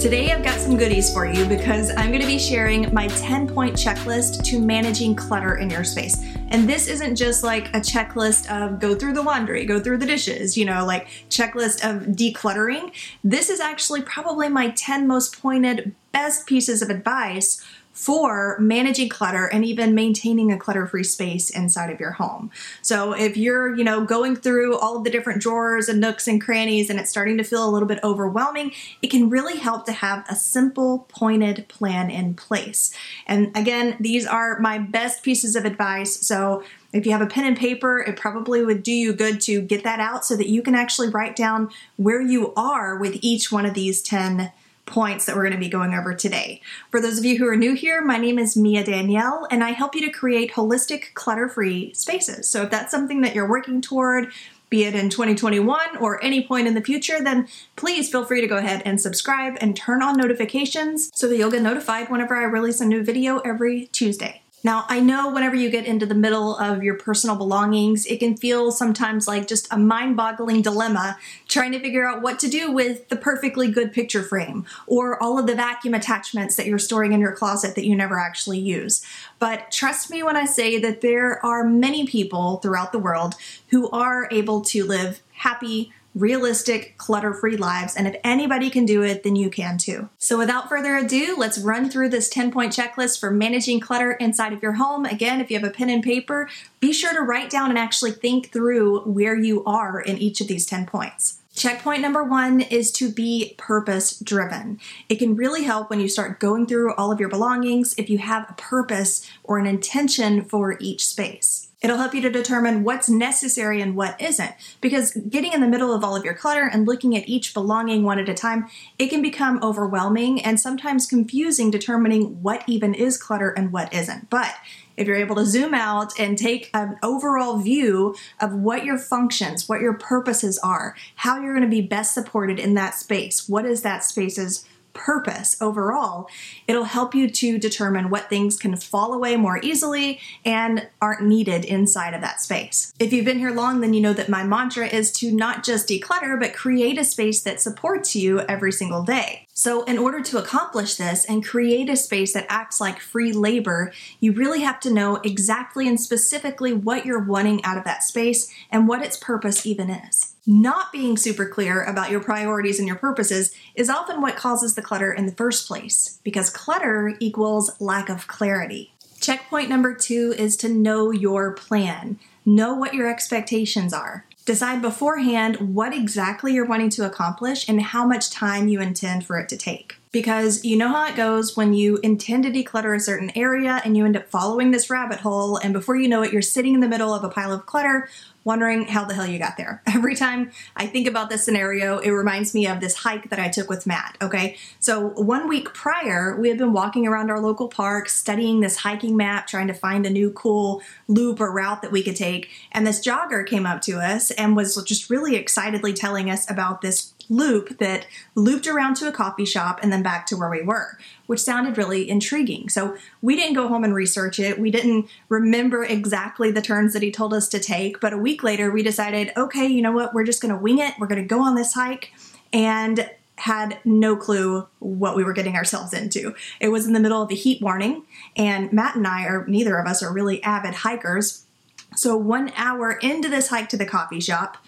Today, I've got some goodies for you because I'm going to be sharing my 10 point checklist to managing clutter in your space. And this isn't just like a checklist of go through the laundry, go through the dishes, you know, like checklist of decluttering. This is actually probably my 10 most pointed best pieces of advice for managing clutter and even maintaining a clutter-free space inside of your home. So if you're, you know, going through all of the different drawers and nooks and crannies and it's starting to feel a little bit overwhelming, it can really help to have a simple pointed plan in place. And again, these are my best pieces of advice. So if you have a pen and paper, it probably would do you good to get that out so that you can actually write down where you are with each one of these 10 points that we're going to be going over today. For those of you who are new here, my name is Mia Danielle, and I help you to create holistic, clutter free spaces. So if that's something that you're working toward, be it in 2021 or any point in the future, then please feel free to go ahead and subscribe and turn on notifications so that you'll get notified whenever I release a new video every Tuesday. Now, I know whenever you get into the middle of your personal belongings, it can feel sometimes like just a mind boggling dilemma trying to figure out what to do with the perfectly good picture frame or all of the vacuum attachments that you're storing in your closet that you never actually use. But trust me when I say that there are many people throughout the world who are able to live happy, realistic, clutter free lives. And if anybody can do it, then you can too. So without further ado, let's run through this 10 point checklist for managing clutter inside of your home. Again, if you have a pen and paper, be sure to write down and actually think through where you are in each of these 10 points. Checkpoint number one is to be purpose driven. It can really help when you start going through all of your belongings if you have a purpose or an intention for each space. It'll help you to determine what's necessary and what isn't. Because getting in the middle of all of your clutter and looking at each belonging one at a time, it can become overwhelming and sometimes confusing determining what even is clutter and what isn't. But if you're able to zoom out and take an overall view of what your functions, what your purposes are, how you're going to be best supported in that space, what is that space's purpose overall, it'll help you to determine what things can fall away more easily and aren't needed inside of that space. If you've been here long, then you know that my mantra is to not just declutter, but create a space that supports you every single day. So, in order to accomplish this and create a space that acts like free labor, you really have to know exactly and specifically what you're wanting out of that space and what its purpose even is. Not being super clear about your priorities and your purposes is often what causes the clutter in the first place, because clutter equals lack of clarity. Checkpoint number two is to know your plan. Know what your expectations are. Decide beforehand what exactly you're wanting to accomplish and how much time you intend for it to take. Because you know how it goes when you intend to declutter a certain area and you end up following this rabbit hole, and before you know it, you're sitting in the middle of a pile of clutter wondering how the hell you got there. Every time I think about this scenario, it reminds me of this hike that I took with Matt. Okay, so one week prior, we had been walking around our local park, studying this hiking map, trying to find a new cool loop or route that we could take. And this jogger came up to us and was just really excitedly telling us about this loop that looped around to a coffee shop and then back to where we were, which sounded really intriguing. So we didn't go home and research it. We didn't remember exactly the turns that he told us to take. But a week later, we decided, okay, you know what? We're just going to wing it. We're going to go on this hike. And had no clue what we were getting ourselves into. It was in the middle of a heat warning, and Matt and I are neither of us are really avid hikers. So, one hour into this hike to the coffee shop,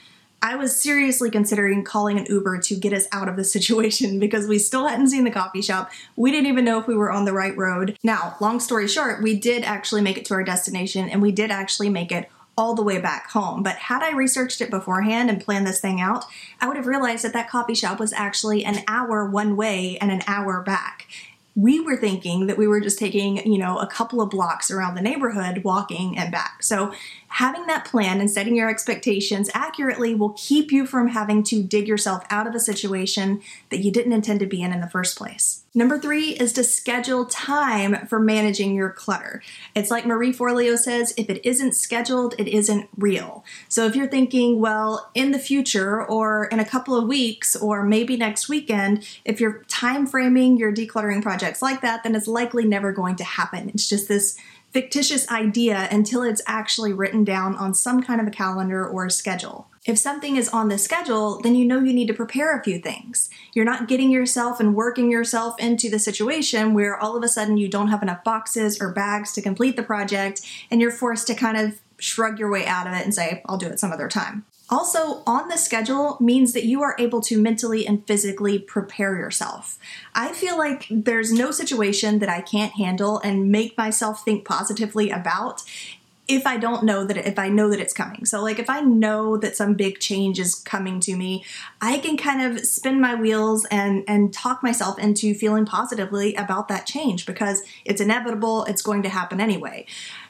I was seriously considering calling an Uber to get us out of the situation because we still hadn't seen the coffee shop. We didn't even know if we were on the right road. Now, long story short, we did actually make it to our destination and we did actually make it all the way back home. But had I researched it beforehand and planned this thing out, I would have realized that that coffee shop was actually an hour one way and an hour back we were thinking that we were just taking, you know, a couple of blocks around the neighborhood walking and back. So, Having that plan and setting your expectations accurately will keep you from having to dig yourself out of a situation that you didn't intend to be in in the first place. Number three is to schedule time for managing your clutter. It's like Marie Forleo says if it isn't scheduled, it isn't real. So if you're thinking, well, in the future or in a couple of weeks or maybe next weekend, if you're time framing your decluttering projects like that, then it's likely never going to happen. It's just this fictitious idea until it's actually written down on some kind of a calendar or a schedule. If something is on the schedule, then you know you need to prepare a few things. You're not getting yourself and working yourself into the situation where all of a sudden you don't have enough boxes or bags to complete the project and you're forced to kind of shrug your way out of it and say, I'll do it some other time. Also, on the schedule means that you are able to mentally and physically prepare yourself. I feel like there's no situation that I can't handle and make myself think positively about if I don't know that if I know that it's coming. So like if I know that some big change is coming to me, I can kind of spin my wheels and and talk myself into feeling positively about that change because it's inevitable, it's going to happen anyway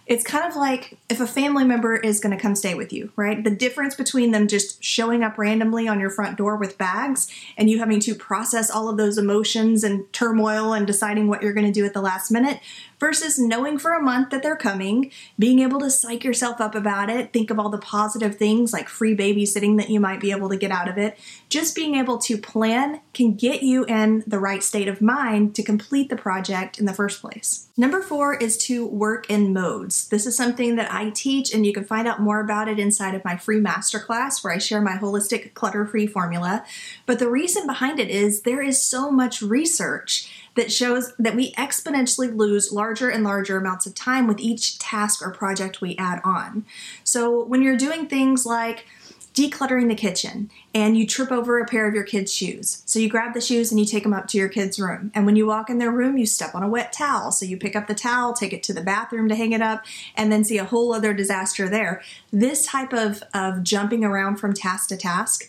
it's kind of like if a family member is going to come stay with you, right? The difference between them just showing up randomly on your front door with bags and you having to process all of those emotions and turmoil and deciding what you're going to do at the last minute versus knowing for a month that they're coming, being able to psych yourself up about it, think of all the positive things like free babysitting that you might be able to get out of it. Just being able to plan can get you in the right state of mind to complete the project in the first place. Number four is to work in modes. This is something that I teach, and you can find out more about it inside of my free masterclass where I share my holistic clutter free formula. But the reason behind it is there is so much research that shows that we exponentially lose larger and larger amounts of time with each task or project we add on. So when you're doing things like decluttering the kitchen and you trip over a pair of your kids' shoes. So you grab the shoes and you take them up to your kids' room. And when you walk in their room, you step on a wet towel. So you pick up the towel, take it to the bathroom to hang it up, and then see a whole other disaster there. This type of, of jumping around from task to task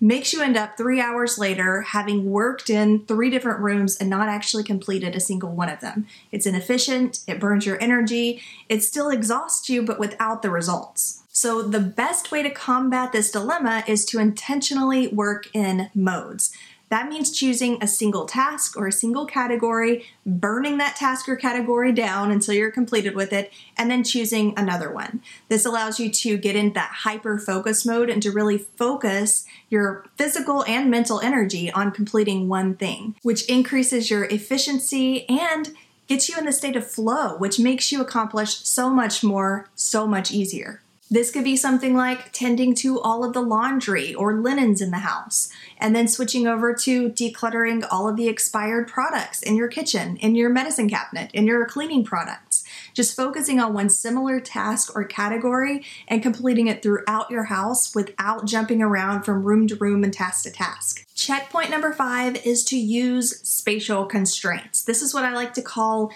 makes you end up three hours later having worked in three different rooms and not actually completed a single one of them. It's inefficient, it burns your energy, it still exhausts you, but without the results. So, the best way to combat this dilemma is to intentionally work in modes. That means choosing a single task or a single category, burning that task or category down until you're completed with it, and then choosing another one. This allows you to get in that hyper focus mode and to really focus your physical and mental energy on completing one thing, which increases your efficiency and gets you in the state of flow, which makes you accomplish so much more, so much easier. This could be something like tending to all of the laundry or linens in the house, and then switching over to decluttering all of the expired products in your kitchen, in your medicine cabinet, in your cleaning products. Just focusing on one similar task or category and completing it throughout your house without jumping around from room to room and task to task. Checkpoint number five is to use spatial constraints. This is what I like to call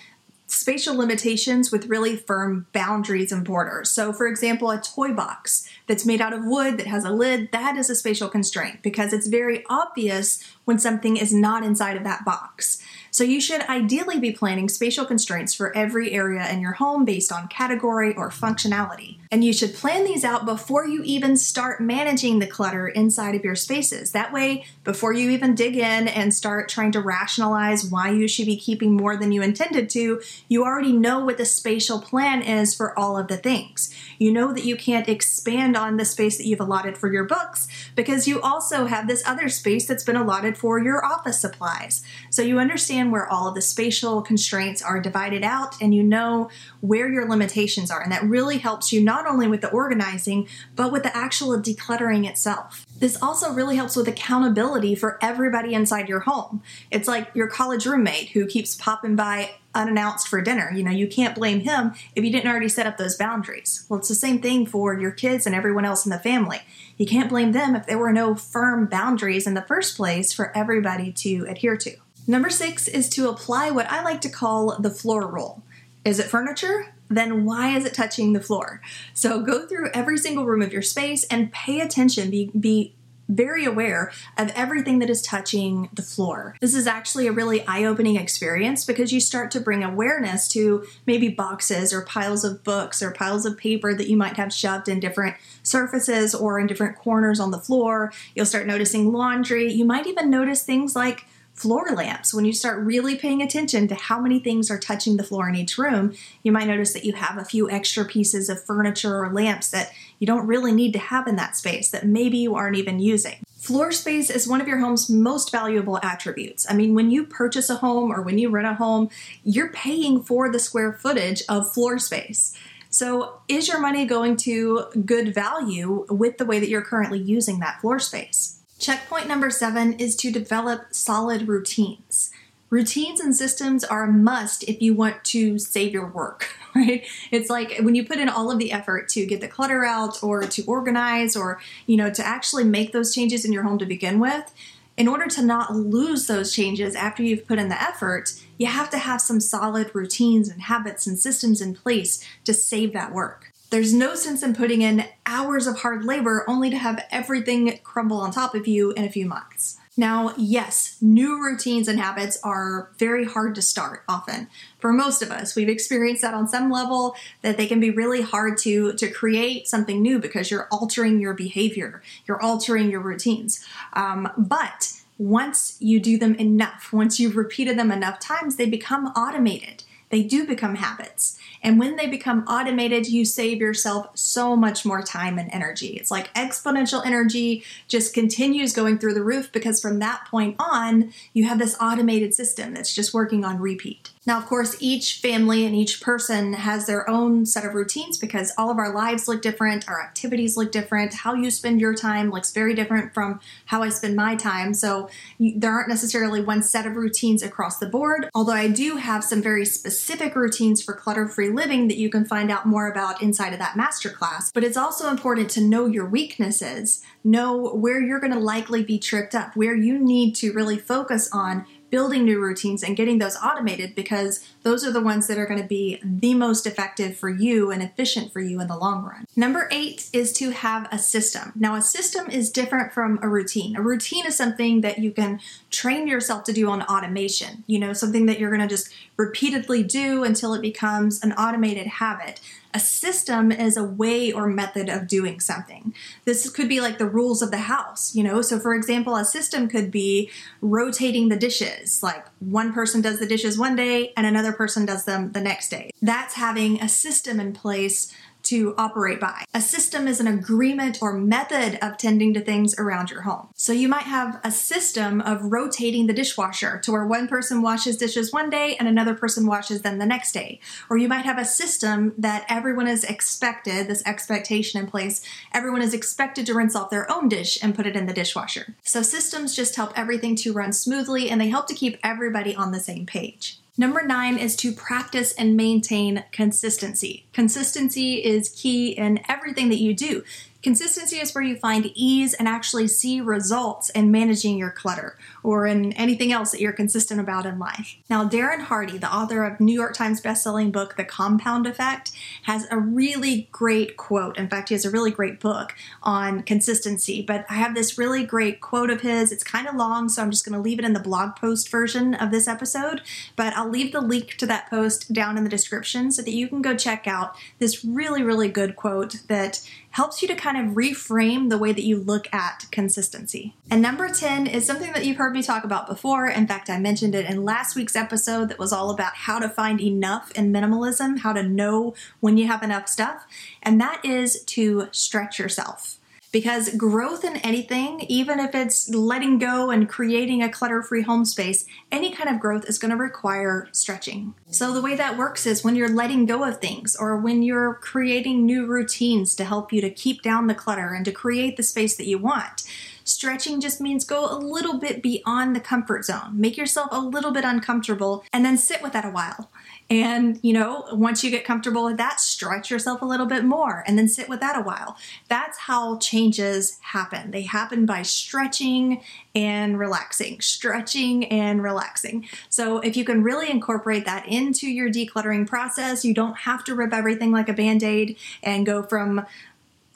spatial limitations with really firm boundaries and borders. So, for example, a toy box that's made out of wood that has a lid, that is a spatial constraint because it's very obvious when something is not inside of that box. So you should ideally be planning spatial constraints for every area in your home based on category or functionality. And you should plan these out before you even start managing the clutter inside of your spaces. That way, before you even dig in and start trying to rationalize why you should be keeping more than you intended to, you already know what the spatial plan is for all of the things. You know that you can't expand on the space that you've allotted for your books because you also have this other space that's been allotted for your office supplies. So you understand where all of the spatial constraints are divided out and you know where your limitations are. And that really helps you not only with the organizing, but with the actual decluttering itself. This also really helps with accountability for everybody inside your home. It's like your college roommate who keeps popping by unannounced for dinner. You know, you can't blame him if you didn't already set up those boundaries. Well, it's the same thing for your kids and everyone else in the family. You can't blame them if there were no firm boundaries in the first place for everybody to adhere to. Number six is to apply what I like to call the floor rule. Is it furniture? Then why is it touching the floor? So go through every single room of your space and pay attention. Be, be very aware of everything that is touching the floor. This is actually a really eye opening experience because you start to bring awareness to maybe boxes or piles of books or piles of paper that you might have shoved in different surfaces or in different corners on the floor. You'll start noticing laundry. You might even notice things like floor lamps. When you start really paying attention to how many things are touching the floor in each room, you might notice that you have a few extra pieces of furniture or lamps that you don't really need to have in that space that maybe you aren't even using. Floor space is one of your home's most valuable attributes. I mean, when you purchase a home or when you rent a home, you're paying for the square footage of floor space. So, is your money going to good value with the way that you're currently using that floor space? Checkpoint number seven is to develop solid routines. Routines and systems are a must if you want to save your work, right? It's like when you put in all of the effort to get the clutter out or to organize or, you know, to actually make those changes in your home to begin with, in order to not lose those changes after you've put in the effort, you have to have some solid routines and habits and systems in place to save that work. There's no sense in putting in hours of hard labor only to have everything crumble on top of you in a few months. Now, yes, new routines and habits are very hard to start often. For most of us, we've experienced that on some level that they can be really hard to to create something new because you're altering your behavior, you're altering your routines. Um, but once you do them enough, once you've repeated them enough times, they become automated they do become habits. And when they become automated, you save yourself so much more time and energy. It's like exponential energy just continues going through the roof because from that point on, you have this automated system that's just working on repeat. Now, of course, each family and each person has their own set of routines because all of our lives look different, our activities look different, how you spend your time looks very different from how I spend my time. So, there aren't necessarily one set of routines across the board, although I do have some very specific routines for clutter free living that you can find out more about inside of that masterclass. But it's also important to know your weaknesses, know where you're going to likely be tripped up, where you need to really focus on building new routines and getting those automated because those are the ones that are going to be the most effective for you and efficient for you in the long run. Number eight is to have a system. Now, a system is different from a routine. A routine is something that you can train yourself to do on automation, you know, something that you're going to just repeatedly do until it becomes an automated habit. A system is a way or method of doing something. This could be like the rules of the house, you know? So, for example, a system could be rotating the dishes. Like one person does the dishes one day and another person does them the next day. That's having a system in place to operate by. A system is an agreement or method of tending to things around your home. So you might have a system of rotating the dishwasher to where one person washes dishes one day and another person washes them the next day. Or you might have a system that everyone is expected, this expectation in place, everyone is expected to rinse off their own dish and put it in the dishwasher. So systems just help everything to run smoothly and they help to keep everybody on the same page. Number nine is to practice and maintain consistency. Consistency is key in everything that you do. Consistency is where you find ease and actually see results in managing your clutter or in anything else that you're consistent about in life. Now, Darren Hardy, the author of New York Times bestselling book The Compound Effect, has a really great quote. In fact, he has a really great book on consistency, but I have this really great quote of his. It's kind of long, so I'm just going to leave it in the blog post version of this episode, but I'll leave the link to that post down in the description so that you can go check out this really, really good quote that helps you to kind of reframe the way that you look at consistency. And number 10 is something that you've heard me talk about before. In fact, I mentioned it in last week's episode that was all about how to find enough in minimalism, how to know when you have enough stuff, and that is to stretch yourself because growth in anything, even if it's letting go and creating a clutter free home space, any kind of growth is going to require stretching. So, the way that works is when you're letting go of things or when you're creating new routines to help you to keep down the clutter and to create the space that you want. Stretching just means go a little bit beyond the comfort zone. Make yourself a little bit uncomfortable and then sit with that a while. And, you know, once you get comfortable with that, stretch yourself a little bit more and then sit with that a while. That's how changes happen. They happen by stretching and relaxing, stretching and relaxing. So, if you can really incorporate that into your decluttering process, you don't have to rip everything like a band aid and go from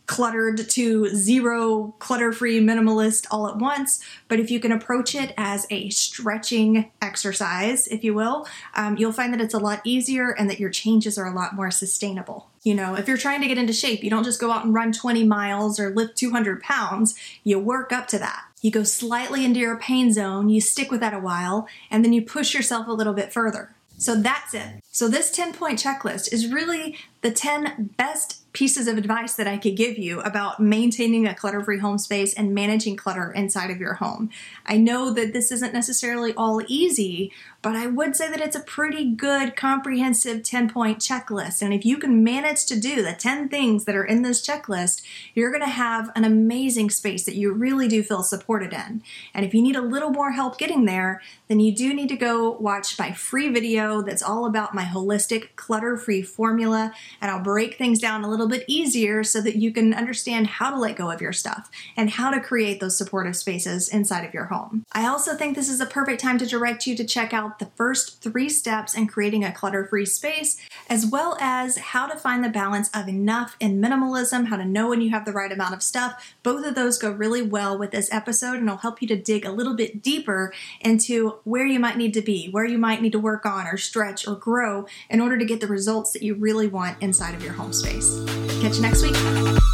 cluttered to zero, clutter free, minimalist all at once. But if you can approach it as a stretching exercise, if you will, um, you'll find that it's a lot easier and that your changes are a lot more sustainable. You know, if you're trying to get into shape, you don't just go out and run 20 miles or lift 200 pounds, you work up to that. You go slightly into your pain zone, you stick with that a while, and then you push yourself a little bit further. So that's it. So, this 10 point checklist is really the 10 best pieces of advice that I could give you about maintaining a clutter free home space and managing clutter inside of your home. I know that this isn't necessarily all easy, but I would say that it's a pretty good comprehensive 10 point checklist. And if you can manage to do the 10 things that are in this checklist, you're going to have an amazing space that you really do feel supported in. And if you need a little more help getting there, then you do need to go watch my free video that's all about my holistic clutter free formula. And I'll break things down a little little bit easier so that you can understand how to let go of your stuff and how to create those supportive spaces inside of your home. I also think this is a perfect time to direct you to check out the first three steps in creating a clutter free space, as well as how to find the balance of enough and minimalism, how to know when you have the right amount of stuff. Both of those go really well with this episode and it'll help you to dig a little bit deeper into where you might need to be, where you might need to work on or stretch or grow in order to get the results that you really want inside of your home space. Catch you next week.